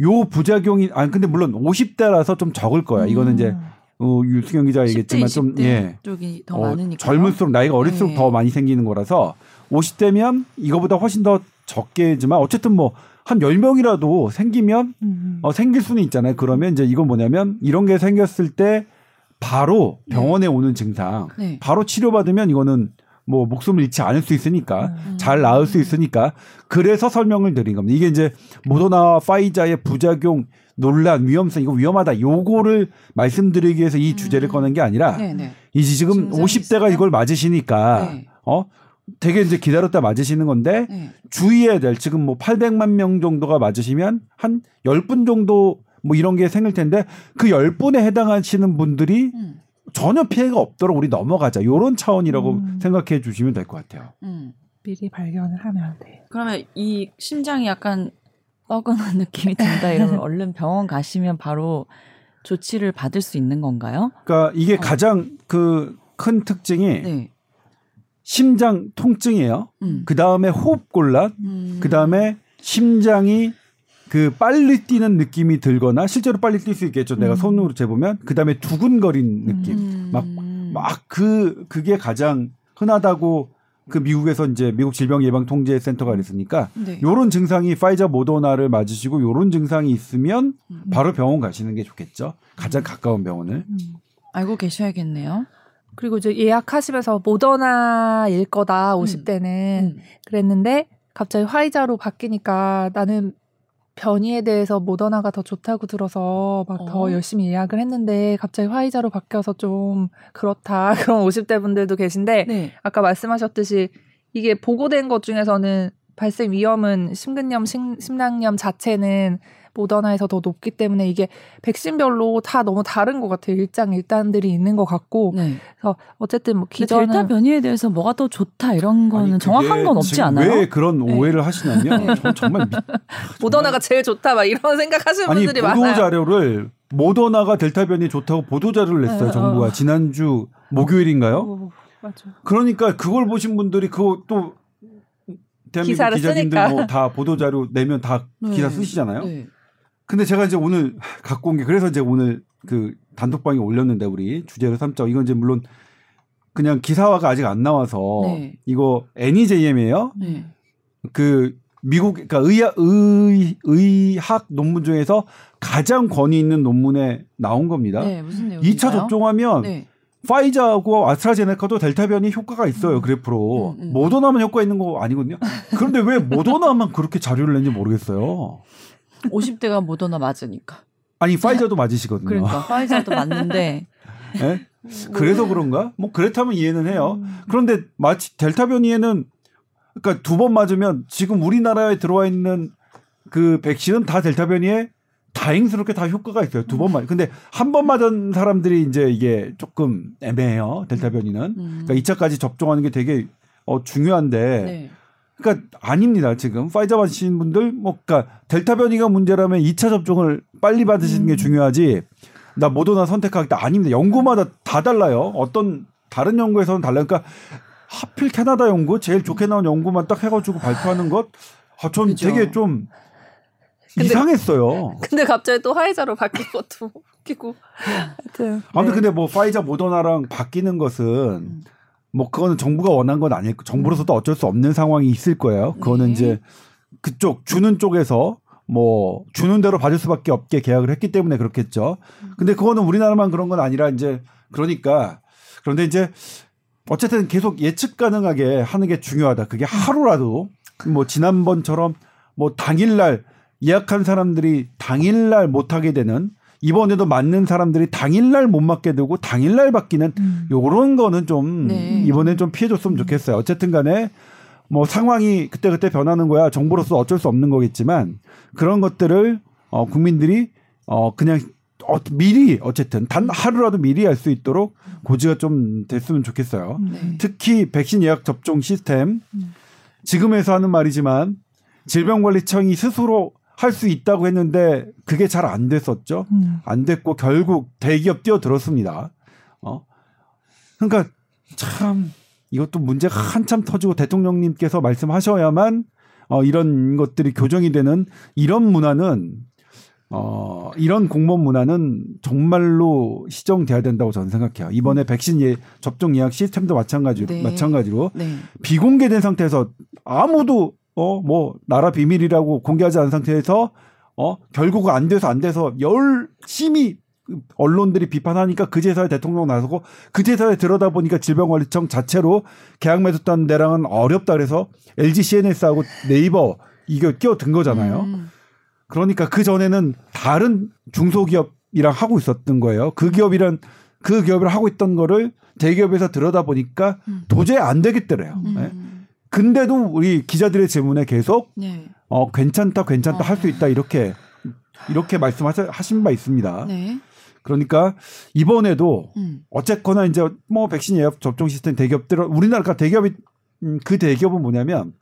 요 부작용이 아니 근데 물론 50대라서 좀 적을 거야. 이거는 이제 음. 어, 유승현 10대, 얘기했지만 좀 20대 예. 쪽이 더 어, 많으니까. 젊을수록 나이가 어릴수록 네. 더 많이 생기는 거라서 50대면 이거보다 훨씬 더 적게지만 어쨌든 뭐 한 10명이라도 생기면 음. 어, 생길 수는 있잖아요. 그러면 이제 이건 뭐냐면 이런 게 생겼을 때 바로 병원에 오는 증상 네. 바로 치료받으면 이거는 뭐 목숨을 잃지 않을 수 있으니까 음. 잘 나을 수 있으니까 그래서 설명을 드린 겁니다. 이게 이제 모더나와 파이자의 부작용 논란 위험성 이거 위험하다 요거를 말씀드리기 위해서 이 주제를 꺼낸 게 아니라 네, 네. 이제 지금 증상이 50대가 있으면? 이걸 맞으시니까 네. 어 되게 이제 기다렸다 맞으시는 건데 네. 주의해야 될 지금 뭐 800만 명 정도가 맞으시면 한 10분 정도 뭐 이런 게 생길 텐데 그 10분에 해당하시는 분들이 음. 전혀 피해가 없도록 우리 넘어가자. 요런 차원이라고 음. 생각해 주시면 될 것 같아요. 음. 미리 발견을 하면 돼. 그러면 이 심장이 약간 뻐근한 느낌이 든다 이러면 얼른 병원 가시면 바로 조치를 받을 수 있는 건가요? 그러니까 이게 어. 가장 그 큰 특징이 네. 심장 통증이에요. 음. 그 다음에 호흡 곤란, 음. 그 다음에 심장이 그 빨리 뛰는 느낌이 들거나 실제로 빨리 뛸 수 있겠죠. 내가 음. 손으로 재보면 그 다음에 두근거리는 느낌. 음. 막- 막그 그게 가장 흔하다고 그 미국에서 이제 미국 질병 예방 통제 센터가 그랬으니까 네. 요런 증상이 파이자 모더나를 맞으시고 요런 증상이 있으면 음. 바로 병원 가시는 게 좋겠죠. 가장 가까운 병원을. 음. 알고 계셔야겠네요. 그리고 이제 예약하시면서 모더나일 거다 50대는 음. 그랬는데 갑자기 화이자로 바뀌니까 나는 변이에 대해서 모더나가 더 좋다고 들어서 막더 어. 열심히 예약을 했는데 갑자기 화이자로 바뀌어서 좀 그렇다 그런 50대 분들도 계신데 네. 아까 말씀하셨듯이 이게 보고된 것 중에서는 발생 위험은 심근염, 심, 심낭염 자체는 모더나에서 더 높기 때문에 이게 백신별로 다 너무 다른 것 같아요. 일장 일단들이 있는 것 같고 네. 그래서 어쨌든 뭐 기존은 델타 변이에 대해서 뭐가 더 좋다 이런 거는 아니, 정확한 건 없지 지금 않아요? 왜 그런 네. 오해를 하시냐면 전 정말 미- 모더나가 제일 좋다 막 이런 생각하시는 아니 분들이 보도 많아요. 자료를 모더나가 델타 변이 좋다고 보도 자료를 냈어요. 네, 정부가 어. 지난주 목요일인가요? 어, 맞아. 그러니까 그걸 보신 분들이 그거 또 대한민국 기사를 기자님들 쓰니까. 뭐다 보도 자료 내면 다 네. 기사 쓰시잖아요. 네. 근데 제가 이제 오늘 갖고 온 게 그래서 이제 오늘 그 단톡방에 올렸는데 우리 주제로 삼자 이건 이제 물론 그냥 기사화가 아직 안 나와서 네. 이거 NEJM이에요. 네. 그 미국 그러니까 의학 의, 의학 논문 중에서 가장 권위 있는 논문에 나온 겁니다. 네. 무슨 내용인가요? 2차 접종하면 네. 파이자하고 아스트라제네카도 델타 변이 효과가 있어요. 그래프로. 음, 음. 모더나만 효과 있는 거 아니거든요. 그런데 왜 모더나만 그렇게 자료를 냈는지 모르겠어요. 50대가 모더나 맞으니까. 아니 파이자도 맞으시거든요. 그러니까 파이자도 맞는데 예? 그래서 그런가? 뭐 그렇다면 이해는 해요. 음. 그런데 마치 델타 변이에는 그러니까 두 번 맞으면 지금 우리나라에 들어와 있는 그 백신은 다 델타 변이에 다행스럽게 다 효과가 있어요. 두번 맞. 근데 한 번 맞은 사람들이 이제 이게 조금 애매해요. 델타 변이는. 음. 그러니까 2차까지 접종하는 게 되게 어 중요한데 네. 그러니까 아닙니다. 지금 파이자 맞으신 분들 뭐 그러니까 델타 변이가 문제라면 2차 접종을 빨리 받으시는 게 음. 중요하지. 나 모더나 선택하겠다 아닙니다. 연구마다 다 달라요. 어떤 다른 연구에서는 달라요. 그러니까 하필 캐나다 연구 제일 좋게 나온 연구만 딱 해가지고 발표하는 것, 아, 전 그죠. 되게 좀 근데- 이상했어요. 근데 갑자기 또 화이자로 바뀐 것도 웃기고. 하여튼. 아무튼 네. 근데 뭐 파이자 모더나랑 바뀌는 것은 뭐 그거는 정부가 원한 건 아닐 거 정부로서도 어쩔 수 없는 상황이 있을 거예요. 그거는 네. 이제 그쪽 주는 쪽에서 뭐 주는 대로 받을 수밖에 없게 계약을 했기 때문에 그렇겠죠. 근데 그거는 우리나라만 그런 건 아니라 이제 그러니까 그런데 이제 어쨌든 계속 예측 가능하게 하는 게 중요하다. 그게 하루라도 뭐 지난번처럼 뭐 당일날 예약한 사람들이 당일날 못 하게 되는 이번에도 맞는 사람들이 당일날 못 맞게 되고 당일날 바뀌는 음. 요런 거는 좀 네. 이번엔 좀 피해 줬으면 좋겠어요. 어쨌든 간에 뭐 상황이 그때그때 변하는 거야. 정부로서 어쩔 수 없는 거겠지만 그런 것들을 어 국민들이 어 그냥 어, 미리 어쨌든 단 하루라도 미리 알 수 있도록 고지가 좀 됐으면 좋겠어요. 네. 특히 백신 예약 접종 시스템 음. 지금에서 하는 말이지만 질병관리청이 스스로 할 수 있다고 했는데 그게 잘 안 됐었죠. 음. 안 됐고 결국 대기업 뛰어들었습니다. 어. 그러니까 참 이것도 문제가 한참 터지고 대통령님께서 말씀하셔야만 어 이런 것들이 교정이 되는 이런 문화는 어 이런 공무원 문화는 정말로 시정돼야 된다고 저는 생각해요. 이번에 백신 예 접종 예약 시스템도 마찬가지로 네. 마찬가지로 네. 비공개된 상태에서 아무도 어 뭐 나라 비밀이라고 공개하지 않은 상태에서 어 결국 안 돼서 안 돼서 열심히 언론들이 비판하니까 그제서야 대통령 나서고 그제서야 들여다 보니까 질병관리청 자체로 계약 맺었다는 데랑은 어렵다 그래서 LG CNS하고 네이버 이거 끼어든 거잖아요. 음. 그러니까 그 전에는 다른 중소기업이랑 하고 있었던 거예요. 그 기업이란 그 기업을 하고 있던 거를 대기업에서 들여다 보니까 음. 도저히 안 되겠더래요. 음. 예. 근데도 우리 기자들의 질문에 계속 네. 어 괜찮다 괜찮다 어. 할수 있다 이렇게 이렇게 말씀하신 바 있습니다. 네. 그러니까 이번에도 음. 어쨌거나 이제 뭐 백신 예약 접종 시스템 대기업들 우리나라가 대기업이 음, 그 대기업은 뭐냐면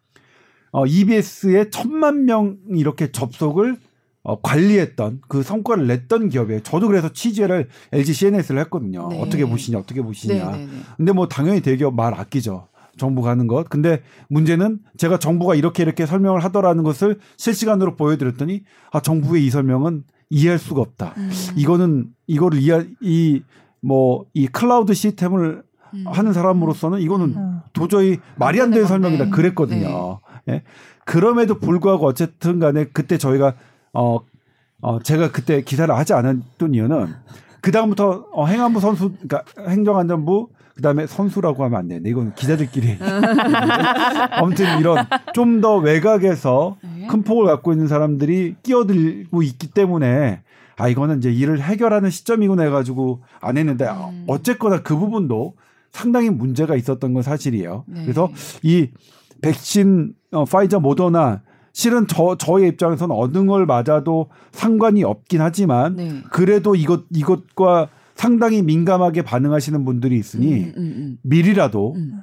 어 EBS에 천만 명 이렇게 접속을 어, 관리했던 그 성과를 냈던 기업이에요. 저도 그래서 취재를 LG CNS를 했거든요. 네. 어떻게 보시냐, 어떻게 보시냐. 네, 네, 네. 근데 뭐 당연히 대기업 말 아끼죠. 정부 가는 것. 근데 문제는 제가 정부가 이렇게 이렇게 설명을 하더라는 것을 실시간으로 보여드렸더니 아 정부의 이 설명은 이해할 수가 없다. 음. 이거는 이거를 이해 이 뭐 이 클라우드 시스템을 음. 하는 사람으로서는 이거는 음. 도저히 말이 안 되는 안 되는 설명이다 건데. 그랬거든요. 예. 그럼에도 불구하고 어쨌든 간에 그때 저희가 어, 어 제가 그때 기사를 하지 않았던 이유는 그 다음부터 어, 행안부 선수 그러니까 행정안전부 그다음에 선수라고 하면 안 되는데 이건 기자들끼리 아무튼 이런 좀 더 외곽에서 네. 큰 폭을 갖고 있는 사람들이 끼어들고 있기 때문에 아 이거는 이제 일을 해결하는 시점이구나 해가지고 안 했는데 음. 어쨌거나 그 부분도 상당히 문제가 있었던 건 사실이에요. 네. 그래서 이 백신 어, 파이저 모더나 실은 저 저의 입장에서는 어느 걸 맞아도 상관이 없긴 하지만 네. 그래도 이것 이것과 상당히 민감하게 반응하시는 분들이 있으니 음, 음, 미리라도 음.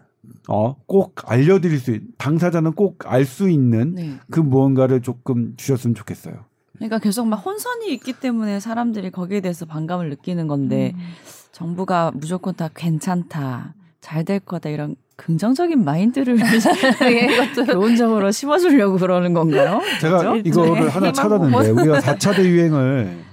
어꼭 알려드릴 수 있, 당사자는 꼭 알 수 있는 네. 그 무언가를 조금 주셨으면 좋겠어요. 그러니까 계속 막 혼선이 있기 때문에 사람들이 거기에 대해서 반감을 느끼는 건데 음. 정부가 무조건 다 괜찮다, 잘 될 거다 이런 긍정적인 마인드를 교훈적으로 심어주려고 그러는 건가요? 제가 그죠? 이거를 네. 하나 찾았는데 우리가 4차 대유행을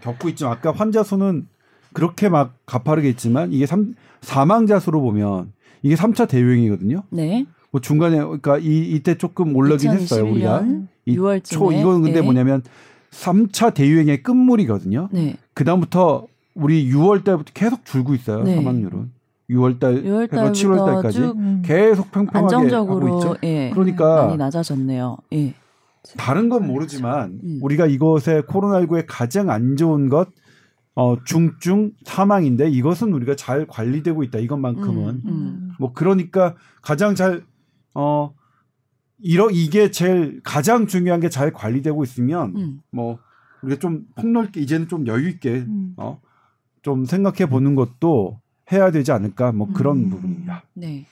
겪고 있죠. 아까 환자 수는 그렇게 막 가파르게 있지만 이게 삼, 사망자 수로 보면 이게 3차 대유행이거든요. 네. 뭐 중간에 그러니까 이 이때 조금 올라긴 했어요. 우리가 2021년 이 6월쯤에. 초 이건 근데 네. 뭐냐면 3차 대유행의 끝물이거든요. 네. 그 다음부터 우리 6월 달부터 계속 줄고 있어요. 네. 사망률은 6월 달 6월 해서 7월 달부터 달까지 쭉 음. 계속 평평하게 하고 안정적으로 있죠. 예. 그러니까 많이 낮아졌네요. 예. 다른 건 모르지만 음. 우리가 이것에 코로나19의 가장 안 좋은 것 어, 중증 사망인데 이것은 우리가 잘 관리되고 있다. 이것만큼은 음, 음. 뭐 그러니까 가장 잘 어, 이러 이게 제일 가장 중요한 게 잘 관리되고 있으면 음. 뭐 우리가 좀 폭넓게 이제는 좀 여유 있게 음. 어, 좀 생각해 보는 것도 해야 되지 않을까 뭐 그런 음. 부분입니다. 네.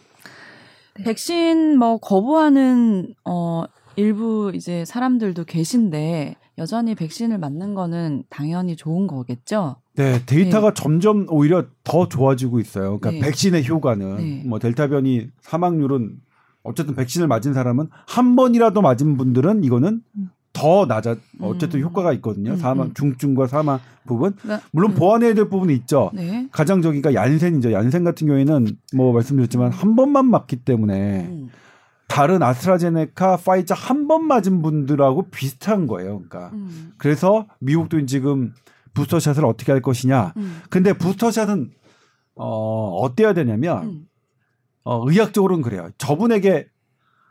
네. 백신 뭐 거부하는 어 일부 이제 사람들도 계신데 여전히 백신을 맞는 거는 당연히 좋은 거겠죠. 네, 데이터가 점점 오히려 더 좋아지고 있어요. 그러니까 네. 백신의 효과는 네. 뭐 델타 변이 사망률은 어쨌든 백신을 맞은 사람은 한 번이라도 맞은 분들은 이거는 음. 더 낮아 어쨌든 음. 효과가 있거든요. 음, 사망 음. 중증과 사망 부분 그러니까, 물론 음. 보완해야 될 부분이 있죠. 네. 가장적이니까 얀센이죠. 얀센 같은 경우에는 뭐 말씀드렸지만 한 번만 맞기 때문에 음. 다른 아스트라제네카, 파이자 한 번 맞은 분들하고 비슷한 거예요. 그러니까 음. 그래서 미국도 지금 부스터샷을 어떻게 할 것이냐. 음. 근데 부스터샷은 어 어때야 되냐면 음. 어 의학적으로는 그래요. 저분에게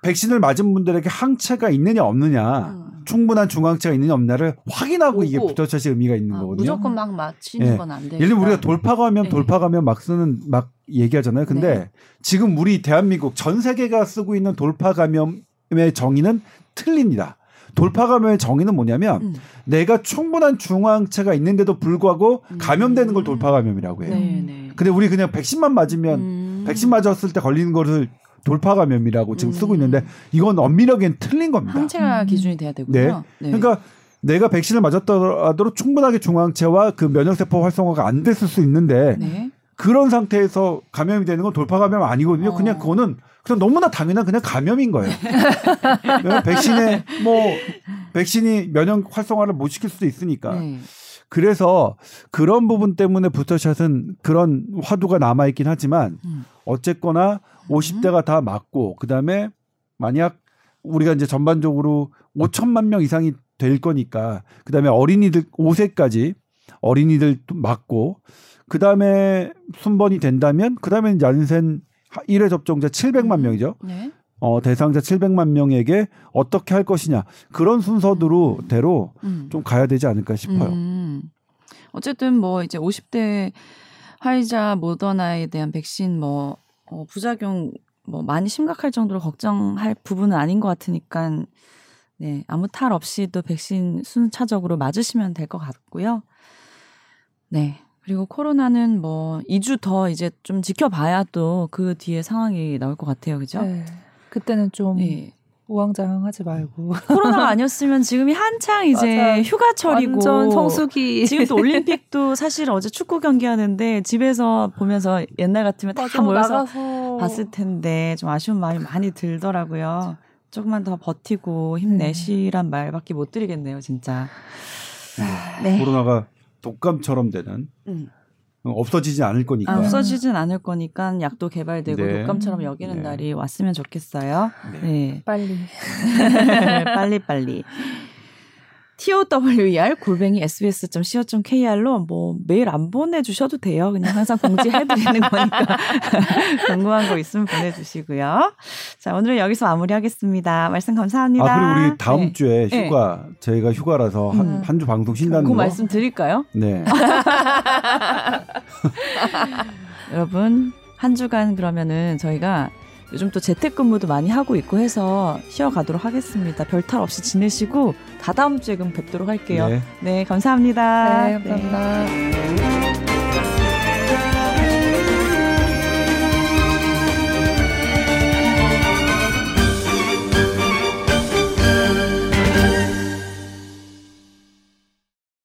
백신을 맞은 분들에게 항체가 있느냐 없느냐, 음. 충분한 중항체가 있느냐 없느냐를 확인하고 이게 보고. 부스터샷의 의미가 있는 아, 거거든요. 무조건 막 맞히는 예. 건안 돼. 예를 들면 우리가 돌파감염, 네. 돌파감염 막 쓰는 막 얘기하잖아요. 근데 네. 지금 우리 대한민국 전 세계가 쓰고 있는 돌파 감염의 정의는 틀립니다. 돌파 감염의 정의는 뭐냐면 음. 내가 충분한 중화항체가 있는데도 불구하고 음. 감염되는 걸 돌파 감염이라고 해요. 네, 네. 근데 우리 그냥 백신만 맞으면 음. 백신 맞았을 때 걸리는 것을 돌파 감염이라고 지금 음. 쓰고 있는데 이건 엄밀하게는 틀린 겁니다. 항체가 음. 기준이 돼야 되군요. 네. 그러니까 내가 백신을 맞았더라도 충분하게 중화항체와 그 면역세포 활성화가 안 됐을 수 있는데 네. 그런 상태에서 감염이 되는 건 돌파 감염 아니거든요. 어. 그냥 그거는 그냥 너무나 당연한 그냥 감염인 거예요. 백신에 뭐 백신이 면역 활성화를 못 시킬 수도 있으니까. 네. 그래서 그런 부분 때문에 부스터샷은 그런 화두가 남아 있긴 하지만 음. 어쨌거나 50대가 다 맞고 그다음에 만약 우리가 이제 전반적으로 5천만 명 이상이 될 거니까 그다음에 어린이들 5세까지 어린이들 맞고 그 다음에 순번이 된다면 그 다음에 얀센 1회 접종자 700만 명이죠. 네. 어, 대상자 700만 명에게 어떻게 할 것이냐 그런 순서대로 대로 음. 좀 가야 되지 않을까 싶어요. 음. 어쨌든 뭐 이제 50대 화이자 모더나에 대한 백신 뭐 어, 부작용 뭐 많이 심각할 정도로 걱정할 부분은 아닌 것 같으니까 네 아무 탈 없이 또 백신 순차적으로 맞으시면 될 것 같고요. 네 그리고 코로나는 뭐 2주 더 이제 좀 지켜봐야 또 그 뒤에 상황이 나올 것 같아요, 그죠? 네. 그때는 좀 네. 우왕좌왕하지 말고 코로나가 아니었으면 지금이 한창 이제 맞아. 휴가철이고 완전 성수기 지금 또 올림픽도 사실 어제 축구 경기 하는데 집에서 보면서 옛날 같으면 다 맞아, 모여서 나가서 봤을 텐데 좀 아쉬운 마음이 많이 들더라고요. 조금만 더 버티고 힘내시란 말밖에 못 드리겠네요, 진짜. 네. 코로나가 독감처럼 되는 음. 없어지지 않을 거니까. 아, 없어지진 않을 거니까 약도 개발되고 네. 독감처럼 여기는 네. 날이 왔으면 좋겠어요. 네. 네. 빨리 빨리 빨리. TOWER 골뱅이 sbs.co.kr로 뭐 메일 안 보내주셔도 돼요. 그냥 항상 공지해드리는 거니까 궁금한 거 있으면 보내주시고요. 자 오늘은 여기서 마무리하겠습니다. 말씀 감사합니다. 아 그리고 우리 다음 네. 주에 휴가 저희가 휴가라서 한 음. 한주 방송 쉰다는 그 거. 말씀 드릴까요? 네. 여러분 한 주간 그러면은 저희가 요즘 또 재택근무도 많이 하고 있고 해서 쉬어가도록 하겠습니다. 별탈 없이 지내시고 다다음 주에 그럼 뵙도록 할게요. 네, 네 감사합니다. 네, 감사합니다. 네.